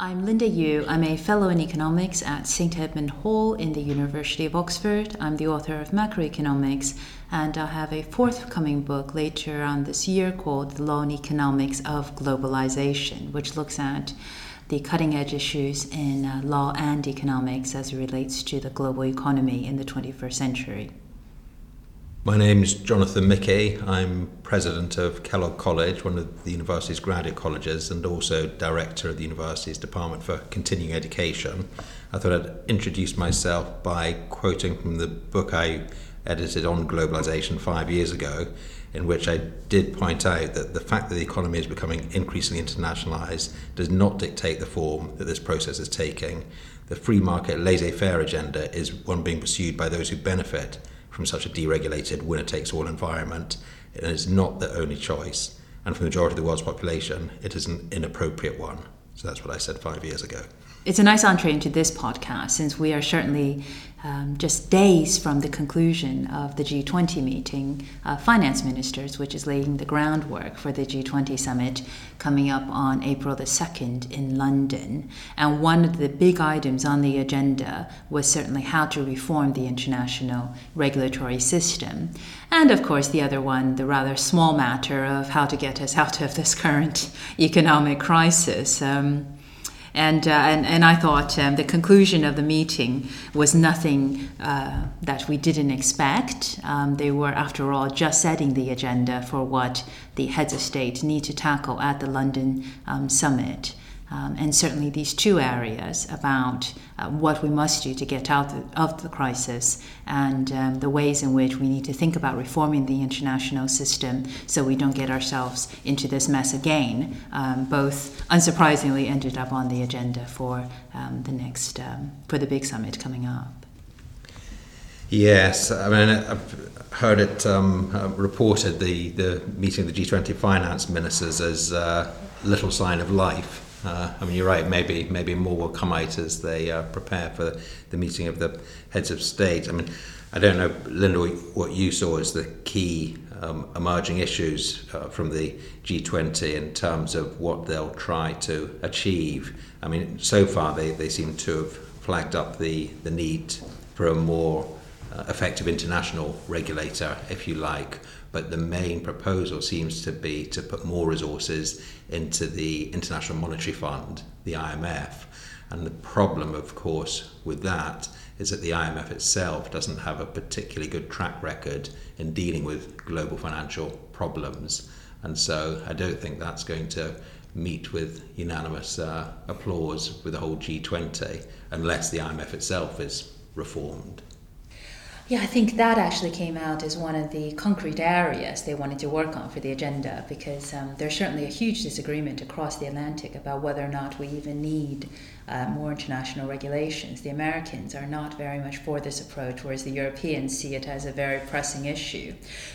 I'm Linda Yueh. I'm a fellow in economics at St. Edmund Hall in the University of Oxford. I'm the author of Macroeconomics, and I'll have a forthcoming book later on this year called The Law and Economics of Globalization, which looks at the cutting edge issues in uh, law and economics as it relates to the global economy in the 21st century. My name is Jonathan Michie. I'm president of Kellogg College, one of the university's graduate colleges, and also director of the university's Department for Continuing Education. I thought I'd introduce myself by quoting from the book I edited on globalization five years ago, in which I did point out that the fact that the economy is becoming increasingly internationalized does not dictate the form that this process is taking. The free market laissez faire agenda is one being pursued by those who benefit from such a deregulated winner takes all environment. And It is not the only choice. And for the majority of the world's population, it is an inappropriate one. So that's what I said five years ago. It's a nice entree into this podcast since we are certainly um, just days from the conclusion of the G20 meeting, uh, finance ministers, which is laying the groundwork for the G20 summit coming up on April the 2nd in London. And one of the big items on the agenda was certainly how to reform the international regulatory system. And of course, the other one, the rather small matter of how to get us out of this current economic crisis. Um, and, uh, and, and I thought um, the conclusion of the meeting was nothing uh, that we didn't expect. Um, they were, after all, just setting the agenda for what the heads of state need to tackle at the London um, summit. Um, and certainly these two areas about uh, what we must do to get out of the crisis and um, the ways in which we need to think about reforming the international system so we don't get ourselves into this mess again, um, both unsurprisingly ended up on the agenda for um, the next, um, for the big summit coming up. Yes, I mean, I've heard it um, uh, reported the, the meeting of the G20 finance ministers as uh, little sign of life. Uh, I mean, you're right. Maybe maybe more will come out as they uh, prepare for the meeting of the heads of state. I mean, I don't know, Linda, what you saw as the key um, emerging issues uh, from the G20 in terms of what they'll try to achieve. I mean, so far they, they seem to have flagged up the, the need for a more uh, effective international regulator, if you like, but the main proposal seems to be to put more resources into the International Monetary Fund, the IMF. And the problem, of course, with that is that the IMF itself doesn't have a particularly good track record in dealing with global financial problems. And so I don't think that's going to meet with unanimous uh, applause with the whole G20 unless the IMF itself is reformed. Yeah, I think that actually came out as one of the concrete areas they wanted to work on for the agenda because um, there's certainly a huge disagreement across the Atlantic about whether or not we even need uh, more international regulations. The Americans are not very much for this approach, whereas the Europeans see it as a very pressing issue.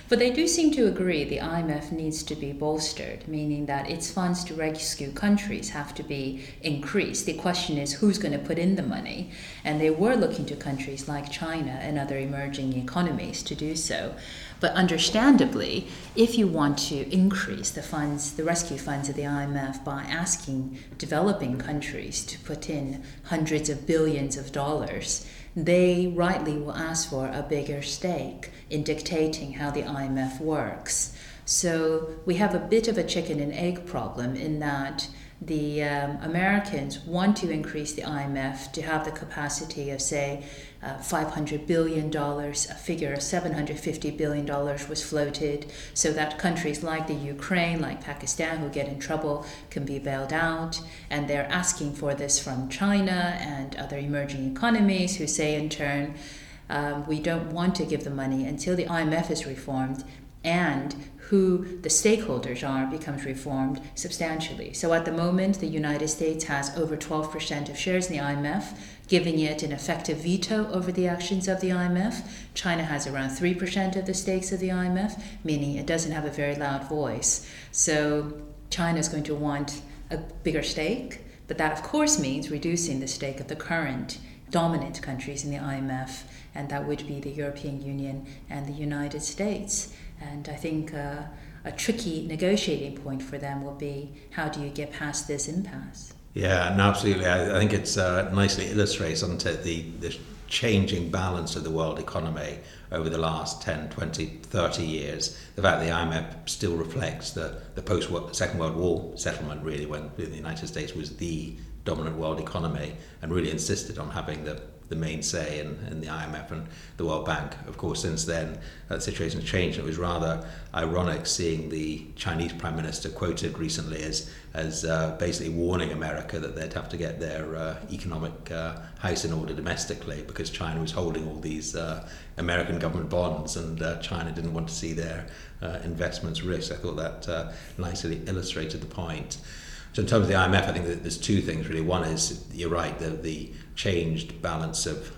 But they do seem to agree the IMF needs to be bolstered, meaning that its funds to rescue countries have to be increased. The question is who's going to put in the money? And they were looking to countries like China and other emerging economies to do so. But understandably, if you want to increase the funds, the rescue funds of the IMF by asking developing countries to put in hundreds of billions of dollars, they rightly will ask for a bigger stake in dictating how the IMF works. So we have a bit of a chicken and egg problem in that the um, Americans want to increase the IMF to have the capacity of, say, uh, $500 billion, a figure of $750 billion was floated so that countries like the Ukraine, like Pakistan, who get in trouble, can be bailed out. And they're asking for this from China and other emerging economies who say, in turn, um, we don't want to give the money until the IMF is reformed and who the stakeholders are becomes reformed substantially. So at the moment, the United States has over 12% of shares in the IMF, giving it an effective veto over the actions of the IMF. China has around 3% of the stakes of the IMF, meaning it doesn't have a very loud voice. So China is going to want a bigger stake, but that of course means reducing the stake of the current dominant countries in the IMF, and that would be the European Union and the United States. And I think uh, a tricky negotiating point for them will be how do you get past this impasse? Yeah, no, absolutely. I, I think it's uh, nicely illustrates, doesn't the, the changing balance of the world economy over the last 10, 20, 30 years. The fact the IMF still reflects the, the post Second World War settlement, really, when the United States was the dominant world economy and really insisted on having the the main say in, in the IMF and the World Bank. Of course, since then, that situation has changed. It was rather ironic seeing the Chinese Prime Minister quoted recently as, as uh, basically warning America that they'd have to get their uh, economic uh, house in order domestically because China was holding all these uh, American government bonds and uh, China didn't want to see their uh, investments risked. I thought that nicely illustrated the point. So in terms of the IMF, I think that there's two things really. One is you're right, the, the changed balance of,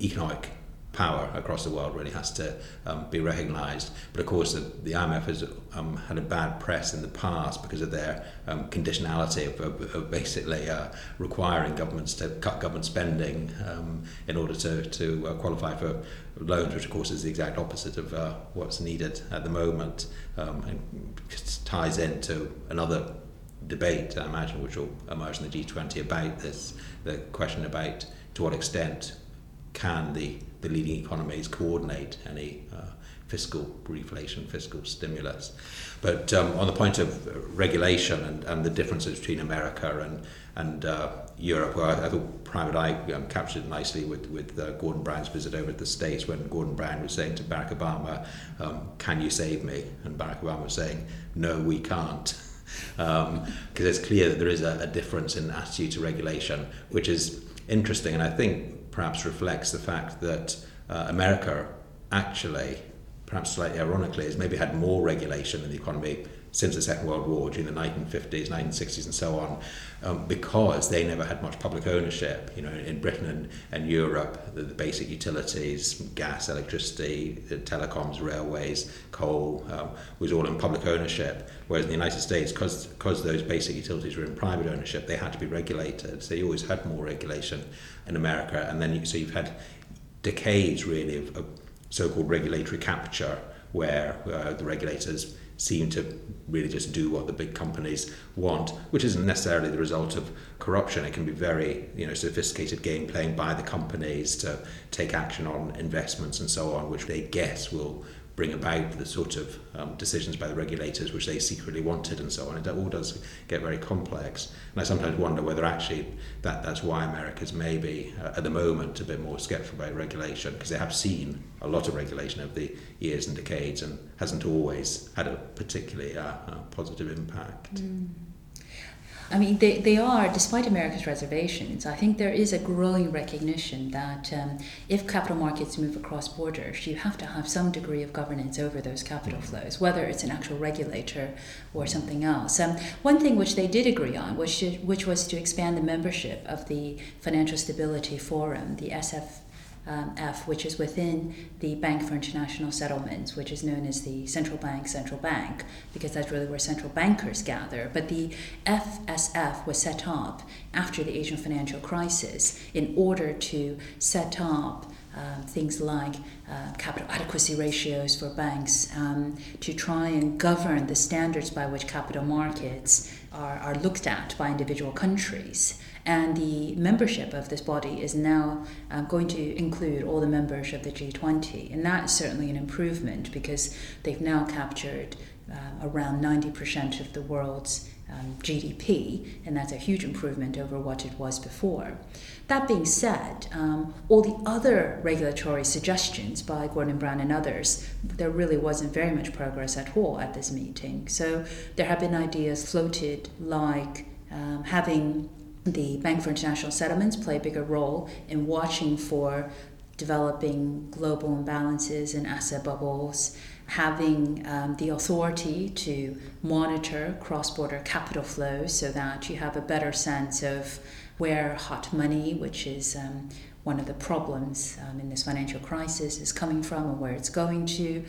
economic power across the world really has to um, be recognised. But of course, the, the IMF has um, had a bad press in the past because of their um, conditionality of, of, of basically uh, requiring governments to cut government spending um, in order to, to uh, qualify for loans, which of course is the exact opposite of uh, what's needed at the moment, um, and ties into another debate, I imagine, which will emerge in the G20 about this, the question about to what extent can the, the leading economies coordinate any uh, fiscal reflation, fiscal stimulus. But um, on the point of regulation and, and the differences between America and, and uh, Europe, well, I, I thought Private Eye um, captured it nicely with, with uh, Gordon Brown's visit over to the States when Gordon Brown was saying to Barack Obama, um, Can you save me? And Barack Obama was saying, No, we can't because um, it's clear that there is a, a difference in attitude to regulation, which is interesting and I think perhaps reflects the fact that uh, America actually, perhaps slightly ironically, has maybe had more regulation in the economy since the Second World War, during the 1950s, 1960s, and so on, um, because they never had much public ownership. You know, in Britain and, and Europe, the, the basic utilities, gas, electricity, telecoms, railways, coal, um, was all in public ownership. Whereas in the United States, because those basic utilities were in private ownership, they had to be regulated. So you always had more regulation in America, and then you, so you've had decades really of, of so-called regulatory capture, where uh, the regulators seem to really just do what the big companies want, which isn't necessarily the result of corruption. It can be very, you know, sophisticated game playing by the companies to take action on investments and so on, which they guess will bring about the sort of um, decisions by the regulators which they secretly wanted and so on. It all does get very complex. And I sometimes wonder whether actually that, that's why America's maybe uh, at the moment a bit more sceptical about regulation because they have seen a lot of regulation over the years and decades and hasn't always had a particularly uh, uh, positive impact. Mm. I mean, they, they are, despite America's reservations, I think there is a growing recognition that um, if capital markets move across borders, you have to have some degree of governance over those capital mm-hmm. flows, whether it's an actual regulator or something else. Um, one thing which they did agree on, which, which was to expand the membership of the Financial Stability Forum, the SF um, F, which is within the Bank for International Settlements, which is known as the central bank central bank, because that's really where central bankers gather. But the FSF was set up after the Asian financial crisis in order to set up um, things like uh, capital adequacy ratios for banks um, to try and govern the standards by which capital markets are, are looked at by individual countries. And the membership of this body is now uh, going to include all the members of the G20. And that's certainly an improvement because they've now captured uh, around 90% of the world's um, GDP, and that's a huge improvement over what it was before. That being said, um, all the other regulatory suggestions by Gordon Brown and others, there really wasn't very much progress at all at this meeting. So there have been ideas floated like um, having the Bank for International Settlements play a bigger role in watching for developing global imbalances and asset bubbles, having um, the authority to monitor cross border capital flows so that you have a better sense of where hot money, which is um, one of the problems um, in this financial crisis, is coming from and where it's going to.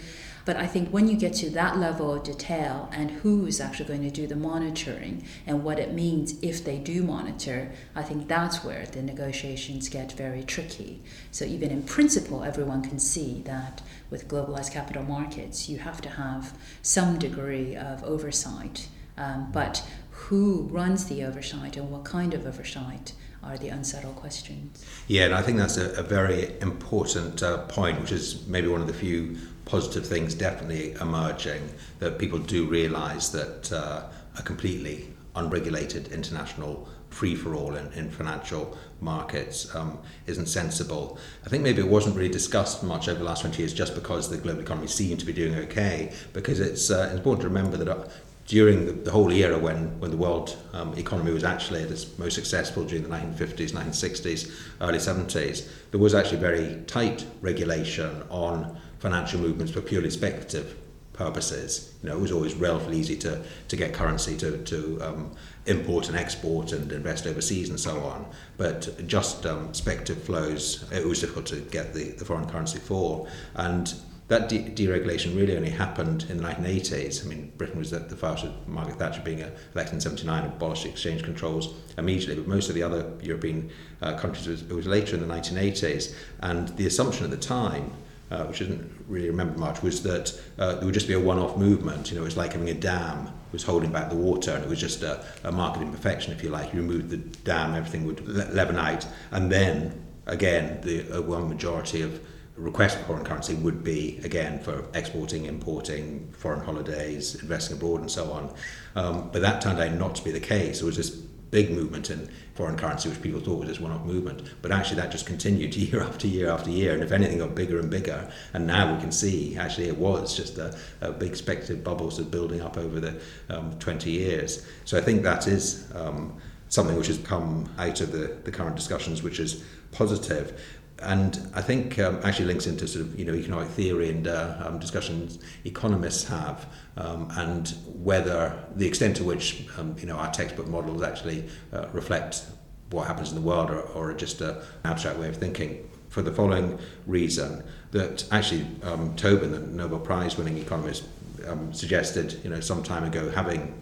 But I think when you get to that level of detail and who's actually going to do the monitoring and what it means if they do monitor, I think that's where the negotiations get very tricky. So, even in principle, everyone can see that with globalized capital markets, you have to have some degree of oversight. Um, but who runs the oversight and what kind of oversight are the unsettled questions. Yeah, and I think that's a, a very important uh, point, which is maybe one of the few positive things definitely emerging that people do realise that uh, a completely unregulated international free for all in, in financial markets um, isn't sensible. I think maybe it wasn't really discussed much over the last 20 years just because the global economy seemed to be doing okay, because it's uh, important to remember that. During the, the, whole era when, when the world um, economy was actually at its most successful during the 1950s, 1960s, early 70s, there was actually very tight regulation on financial movements for purely speculative purposes. You know, it was always relatively easy to, to get currency to, to um, import and export and invest overseas and so on. But just um, speculative flows, it was difficult to get the, the foreign currency for. And that de- deregulation really only happened in the 1980s. I mean, Britain was the, the first with Margaret Thatcher being elected in 79 and abolished exchange controls immediately, but most of the other European uh, countries, was, it was later in the 1980s. And the assumption at the time uh, which didn't really remember much, was that uh, there would just be a one-off movement. You know, it was like having a dam was holding back the water, and it was just a, a market imperfection, if you like. You removed the dam, everything would le- leaven out, and then again, the uh, one majority of request for foreign currency would be again for exporting, importing, foreign holidays, investing abroad, and so on. Um, but that turned out not to be the case. There was this big movement in foreign currency, which people thought was just one-off movement. But actually, that just continued year after year after year, and if anything, got bigger and bigger. And now we can see actually it was just a, a big speculative bubble sort of building up over the um, 20 years. So I think that is um, something which has come out of the, the current discussions, which is positive and I think um, actually links into sort of you know economic theory and uh, um, discussions economists have, um, and whether the extent to which um, you know our textbook models actually uh, reflect what happens in the world or, or just an abstract way of thinking. For the following reason, that actually um, Tobin, the Nobel Prize winning economist, um, suggested you know some time ago having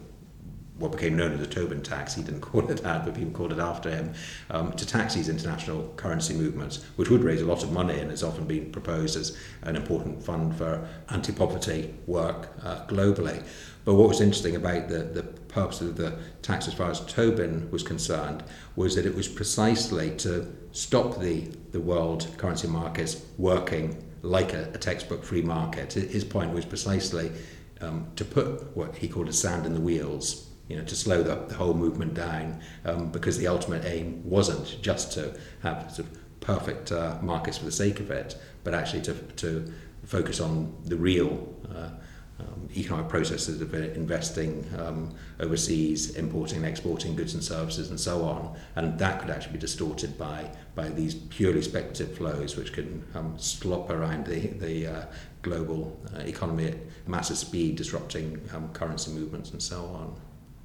what became known as the Tobin tax, he didn't call it that, but people called it after him, um, to tax these international currency movements, which would raise a lot of money and has often been proposed as an important fund for anti poverty work uh, globally. But what was interesting about the, the purpose of the tax as far as Tobin was concerned was that it was precisely to stop the, the world currency markets working like a, a textbook free market. His point was precisely um, to put what he called a sand in the wheels you know, to slow the, the whole movement down um, because the ultimate aim wasn't just to have sort of perfect uh, markets for the sake of it, but actually to, to focus on the real uh, um, economic processes of investing um, overseas, importing and exporting goods and services and so on. And that could actually be distorted by, by these purely speculative flows which can um, slop around the, the uh, global uh, economy at massive speed, disrupting um, currency movements and so on.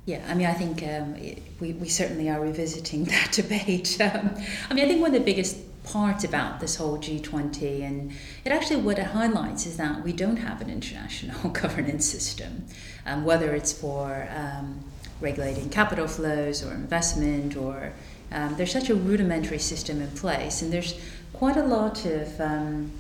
Yeah, I mean, I think um, we, we certainly are revisiting that debate. Um, I mean, I think one of the biggest parts about this whole G20, and it actually what it highlights is that we don't have an international governance system, um, whether it's for um, regulating capital flows or investment, or um, there's such a rudimentary system in place, and there's quite a lot of um,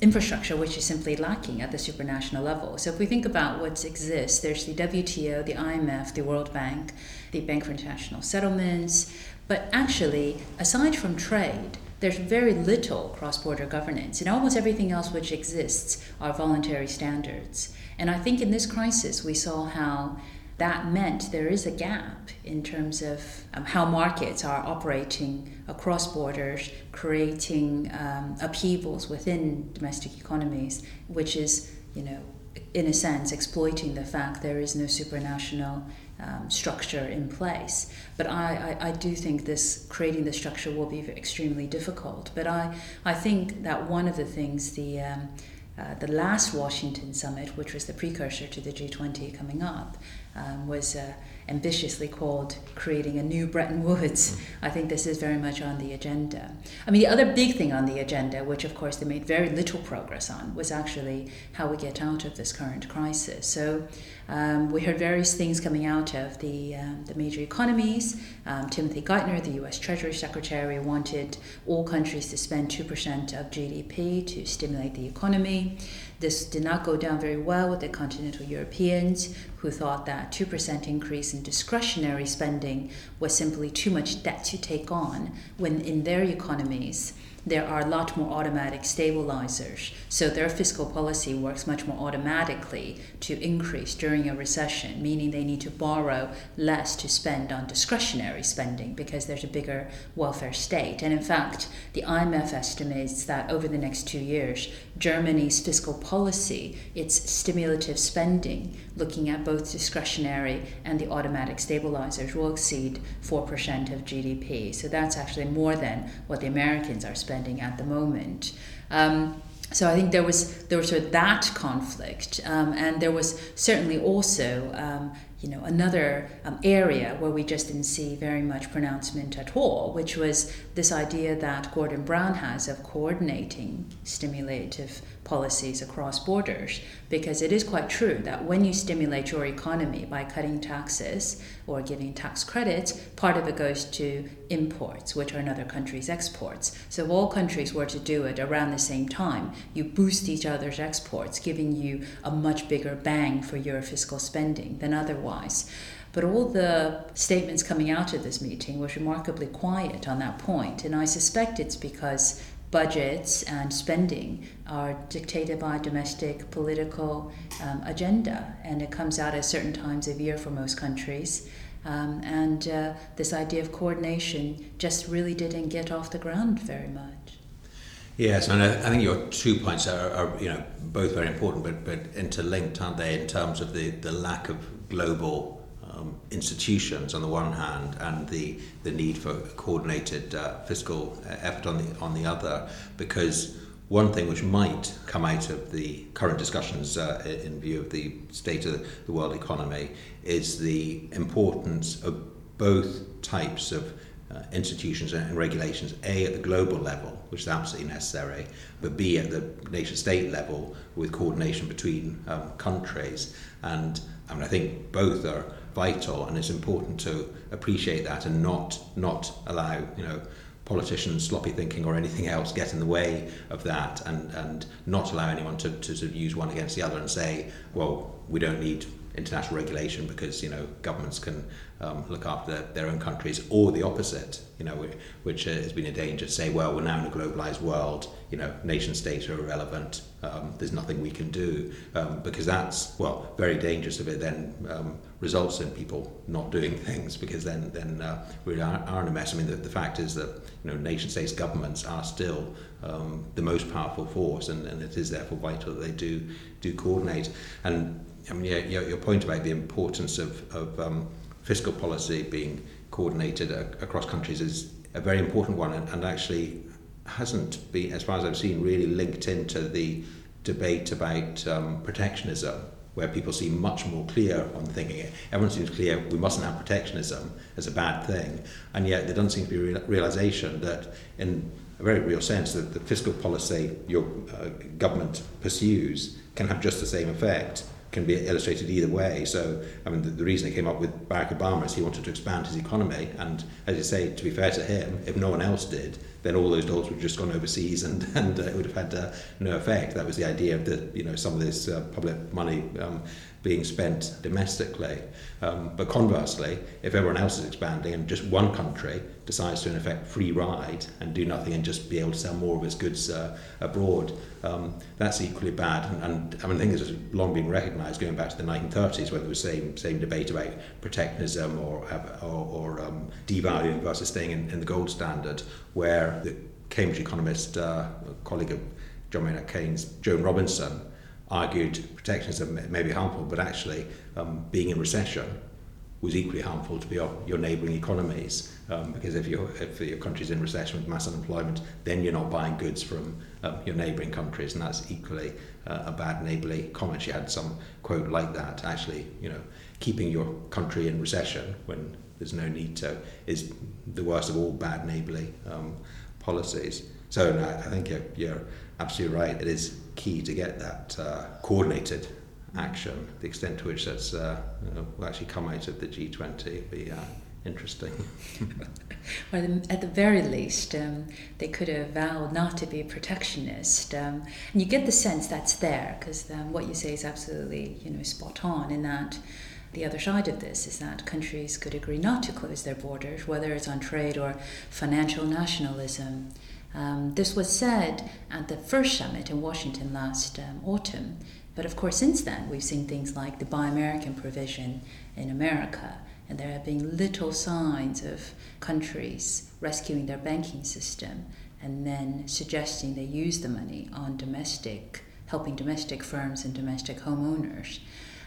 infrastructure which is simply lacking at the supranational level. So if we think about what exists, there's the WTO, the IMF, the World Bank, the Bank for International Settlements, but actually, aside from trade, there's very little cross border governance, and almost everything else which exists are voluntary standards. And I think in this crisis, we saw how that meant there is a gap in terms of um, how markets are operating across borders, creating um, upheavals within domestic economies, which is, you know, in a sense, exploiting the fact there is no supranational um, structure in place. But I, I, I, do think this creating the structure will be extremely difficult. But I, I think that one of the things the um, uh, the last Washington summit, which was the precursor to the G20 coming up, um, was uh, ambitiously called creating a new Bretton Woods. Mm. I think this is very much on the agenda. I mean, the other big thing on the agenda, which of course they made very little progress on, was actually how we get out of this current crisis. So Um, we heard various things coming out of the, um, the major economies. Um, Timothy Geithner, the US Treasury Secretary, wanted all countries to spend 2% of GDP to stimulate the economy. This did not go down very well with the continental Europeans, who thought that 2% increase in discretionary spending was simply too much debt to take on when in their economies there are a lot more automatic stabilizers. So their fiscal policy works much more automatically to increase during a recession, meaning they need to borrow less to spend on discretionary spending because there's a bigger welfare state. And in fact, the IMF estimates that over the next two years, Germany's fiscal policy, its stimulative spending, looking at both discretionary and the automatic stabilizers, will exceed 4% of GDP. So that's actually more than what the Americans are spending at the moment. Um, so I think there was there was sort of that conflict, um, and there was certainly also um, you know another um, area where we just didn't see very much pronouncement at all, which was this idea that Gordon Brown has of coordinating stimulative policies across borders because it is quite true that when you stimulate your economy by cutting taxes or giving tax credits, part of it goes to imports, which are another country's exports. So if all countries were to do it around the same time, you boost each other's exports, giving you a much bigger bang for your fiscal spending than otherwise. But all the statements coming out of this meeting was remarkably quiet on that point, and I suspect it's because budgets and spending are dictated by domestic political um, agenda, and it comes out at certain times of year for most countries. Um, and uh, this idea of coordination just really didn't get off the ground very much. Yes, and I, I think your two points are, are, you know, both very important, but, but interlinked, aren't they, in terms of the, the lack of global um, institutions on the one hand and the, the need for coordinated uh, fiscal effort on the, on the other because one thing which might come out of the current discussions uh, in view of the state of the world economy is the importance of both types of uh, institutions and regulations, A, at the global level, which is absolutely necessary, but B, at the nation state level with coordination between um, countries. And I mean, I think both are vital, and it's important to appreciate that and not not allow you know politicians sloppy thinking or anything else get in the way of that and and not allow anyone to, to sort of use one against the other and say well we don't need international regulation because you know governments can um, look after their, their own countries, or the opposite, you know, which has been a danger say, well, we're now in a globalized world, you know, nation states are irrelevant, um, there's nothing we can do, um, because that's, well, very dangerous if it then um, results in people not doing things, because then, then uh, we are, are in a mess. I mean, the, the fact is that, you know, nation states governments are still um, the most powerful force, and, and it is therefore vital that they do, do coordinate. And I mean, yeah, your, your point about the importance of, of um, fiscal policy being coordinated across countries is a very important one and, and actually hasn't been, as far as I've seen, really linked into the debate about um, protectionism, where people seem much more clear on thinking it. Everyone seems clear we mustn't have protectionism as a bad thing, and yet there doesn't seem to be a realization that, in a very real sense, that the fiscal policy your uh, government pursues can have just the same effect can be illustrated either way. So, I mean, the, the reason he came up with Barack Obama is he wanted to expand his economy. And as you say, to be fair to him, if no one else did, then all those dollars would have just gone overseas and, and uh, it would have had uh, no effect. That was the idea of the, you know, some of this uh, public money um, being spent domestically. Um, but conversely, if everyone else is expanding and just one country decides to, in effect, free ride and do nothing and just be able to sell more of its goods uh, abroad, um, that's equally bad. And, and I, mean, I think this has long been recognised going back to the 1930s, where there was the same, same debate about protectionism or, or, or um, devaluing versus staying in, in the gold standard, where the Cambridge economist, uh, colleague of John Maynard Keynes, Joan Robinson, argued protectionism may be harmful, but actually um, being in recession was equally harmful to your, your neighbouring economies um, because if, you if your country's in recession with mass unemployment, then you're not buying goods from um, your neighbouring countries, and that's equally uh, a bad neighbourly comment. She had some quote like that. Actually, you know, keeping your country in recession when there's no need to is the worst of all bad neighbourly um, policies. So no, I think you're, you're absolutely right. It is key to get that uh, coordinated action. The extent to which that's uh, will actually come out of the G20 will be uh, interesting. well, at the very least, um, they could have vowed not to be protectionist. Um, and you get the sense that's there because um, what you say is absolutely, you know, spot on in that the other side of this is that countries could agree not to close their borders, whether it's on trade or financial nationalism. Um, this was said at the first summit in Washington last um, autumn, but of course, since then, we've seen things like the Buy American provision in America, and there have been little signs of countries rescuing their banking system and then suggesting they use the money on domestic, helping domestic firms and domestic homeowners.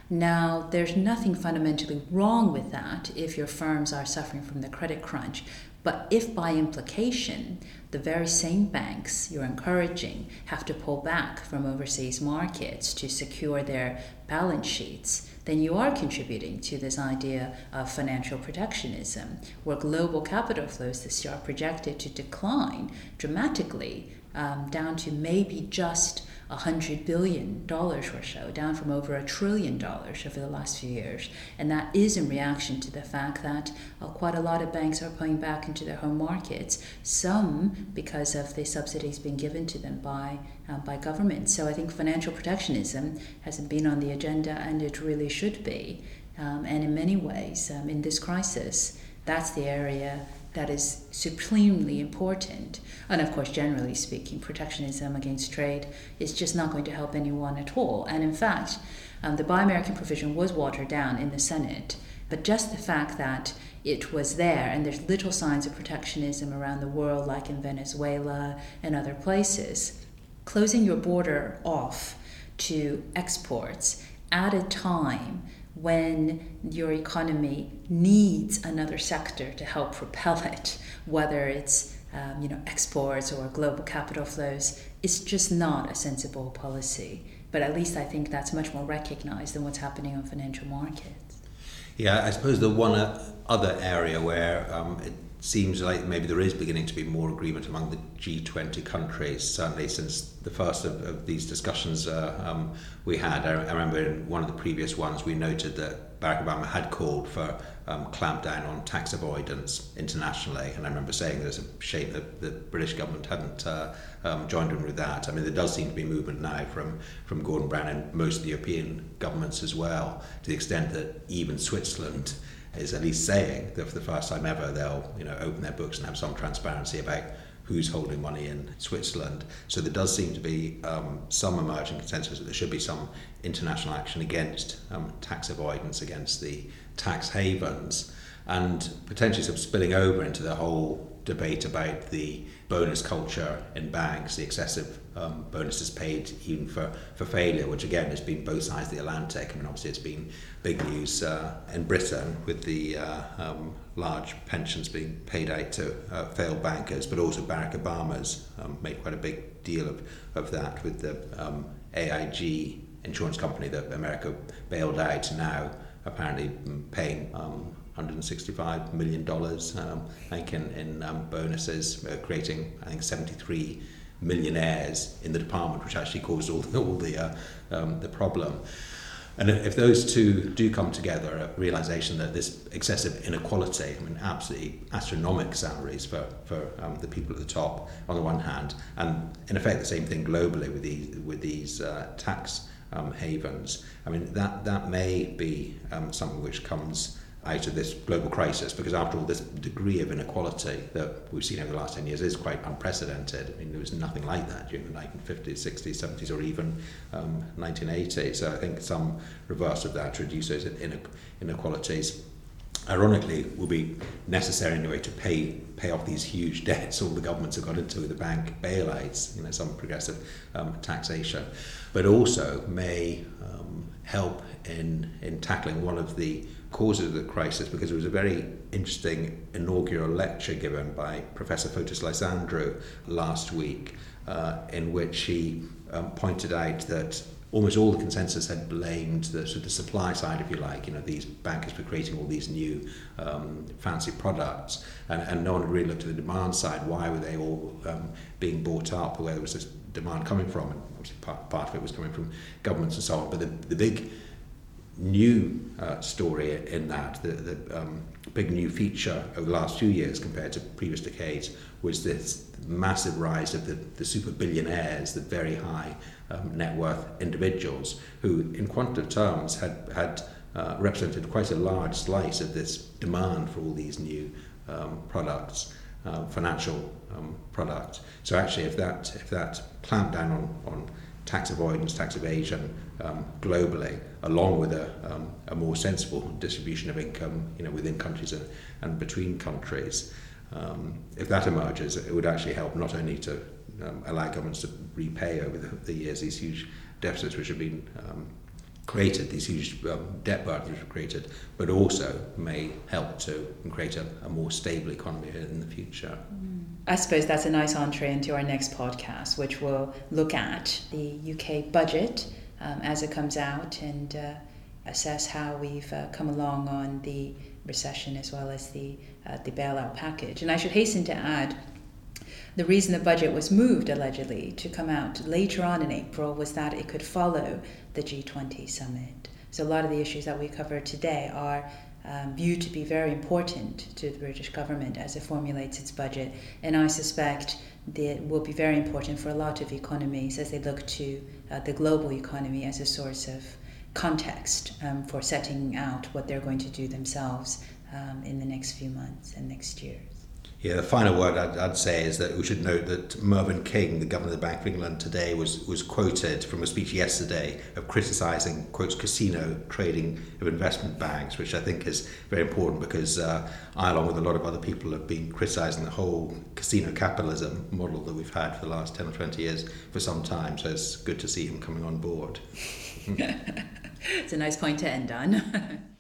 Now, there's nothing fundamentally wrong with that if your firms are suffering from the credit crunch, but if by implication the very same banks you're encouraging have to pull back from overseas markets to secure their balance sheets, then you are contributing to this idea of financial protectionism, where global capital flows this year are projected to decline dramatically um, down to maybe just $100 billion or so, down from over a trillion dollars over the last few years. And that is in reaction to the fact that uh, quite a lot of banks are pulling back into their home markets, some because of the subsidies being given to them by, uh, by government. So I think financial protectionism hasn't been on the agenda, and it really should be. Um, and in many ways, um, in this crisis, that's the area that is supremely important. And of course, generally speaking, protectionism against trade is just not going to help anyone at all. And in fact, um, the Buy American provision was watered down in the Senate, but just the fact that it was there and there's little signs of protectionism around the world, like in Venezuela and other places, closing your border off to exports at a time when your economy needs another sector to help propel it, whether it's um, you know exports or global capital flows, it's just not a sensible policy. But at least I think that's much more recognized than what's happening on financial markets. Yeah, I suppose the one other area where um, it seems like maybe there is beginning to be more agreement among the G20 countries, certainly since the first of, of these discussions uh, um, we had. I, I, remember in one of the previous ones we noted that Barack Obama had called for um, clampdown on tax avoidance internationally, and I remember saying there's a shame that the British government hadn't uh, um, joined in with that. I mean, there does seem to be movement now from, from Gordon Brown and most of the European governments as well, to the extent that even Switzerland is at least saying that for the first time ever they'll you know open their books and have some transparency about who's holding money in Switzerland. So there does seem to be um, some emerging consensus that there should be some international action against um, tax avoidance, against the tax havens, and potentially sort of spilling over into the whole debate about the bonus culture in banks, the excessive um, bonuses paid even for, for failure, which again has been both sides of the Atlantic. I mean, obviously, it's been big news uh, in Britain with the uh, um, large pensions being paid out to uh, failed bankers, but also Barack Obama's um, made quite a big deal of, of that with the um, AIG insurance company that America bailed out now apparently paying um, 165 million dollars, um, in, in um, bonuses, uh, creating I think 73 millionaires in the department, which actually caused all the, all the uh, um, the problem. And if those two do come together, a realization that this excessive inequality, I mean, absolutely astronomical salaries for, for um, the people at the top on the one hand, and in effect the same thing globally with these, with these uh, tax um, havens. I mean, that, that may be um, something which comes out of this global crisis because after all this degree of inequality that we've seen over the last 10 years is quite unprecedented. I mean there was nothing like that during the 1950s, 60s, 70s or even um, 1980s. So I think some reverse of that to reduce those inequalities ironically will be necessary anyway to pay pay off these huge debts all the governments have got into the bank bailouts, you know, some progressive um, taxation, but also may um, help in in tackling one of the causes of the crisis because it was a very interesting inaugural lecture given by Professor Photis Lysandrou last week, uh, in which he um, pointed out that almost all the consensus had blamed the sort of supply side, if you like, you know, these bankers for creating all these new um, fancy products, and, and no one had really looked at the demand side. Why were they all um, being bought up? Where was this demand coming from, and obviously part, part of it was coming from governments and so on. But the, the big new uh, story in that, the, the um, big new feature over the last few years compared to previous decades, was this massive rise of the, the super billionaires, the very high um, net worth individuals, who, in quantitative terms, had had uh, represented quite a large slice of this demand for all these new um, products, uh, financial um, products. So actually, if that if that clamped down on, on tax avoidance, tax evasion um, globally, along with a, um, a more sensible distribution of income, you know, within countries and, and between countries, um, if that emerges, it would actually help not only to um, allow governments to repay over the, the years these huge deficits which have been um, created, these huge um, debt burdens which were created, but also may help to create a, a more stable economy in the future. I suppose that's a nice entree into our next podcast, which will look at the UK budget um, as it comes out and uh, assess how we've uh, come along on the recession as well as the uh, the bailout package. And I should hasten to add the reason the budget was moved, allegedly, to come out later on in April was that it could follow the G20 summit. So, a lot of the issues that we cover today are um, viewed to be very important to the British government as it formulates its budget. And I suspect that will be very important for a lot of economies as they look to uh, the global economy as a source of context um, for setting out what they're going to do themselves um, in the next few months and next years. Yeah, the final word I'd, I'd, say is that we should note that Mervyn King, the governor of the Bank of England today, was, was quoted from a speech yesterday of criticising, quotes, casino trading of investment banks, which I think is very important because uh, I, along with a lot of other people, have been criticising the whole casino capitalism model that we've had for the last 10 or 20 years for some time. So it's good to see him coming on board. it's a nice point to end on.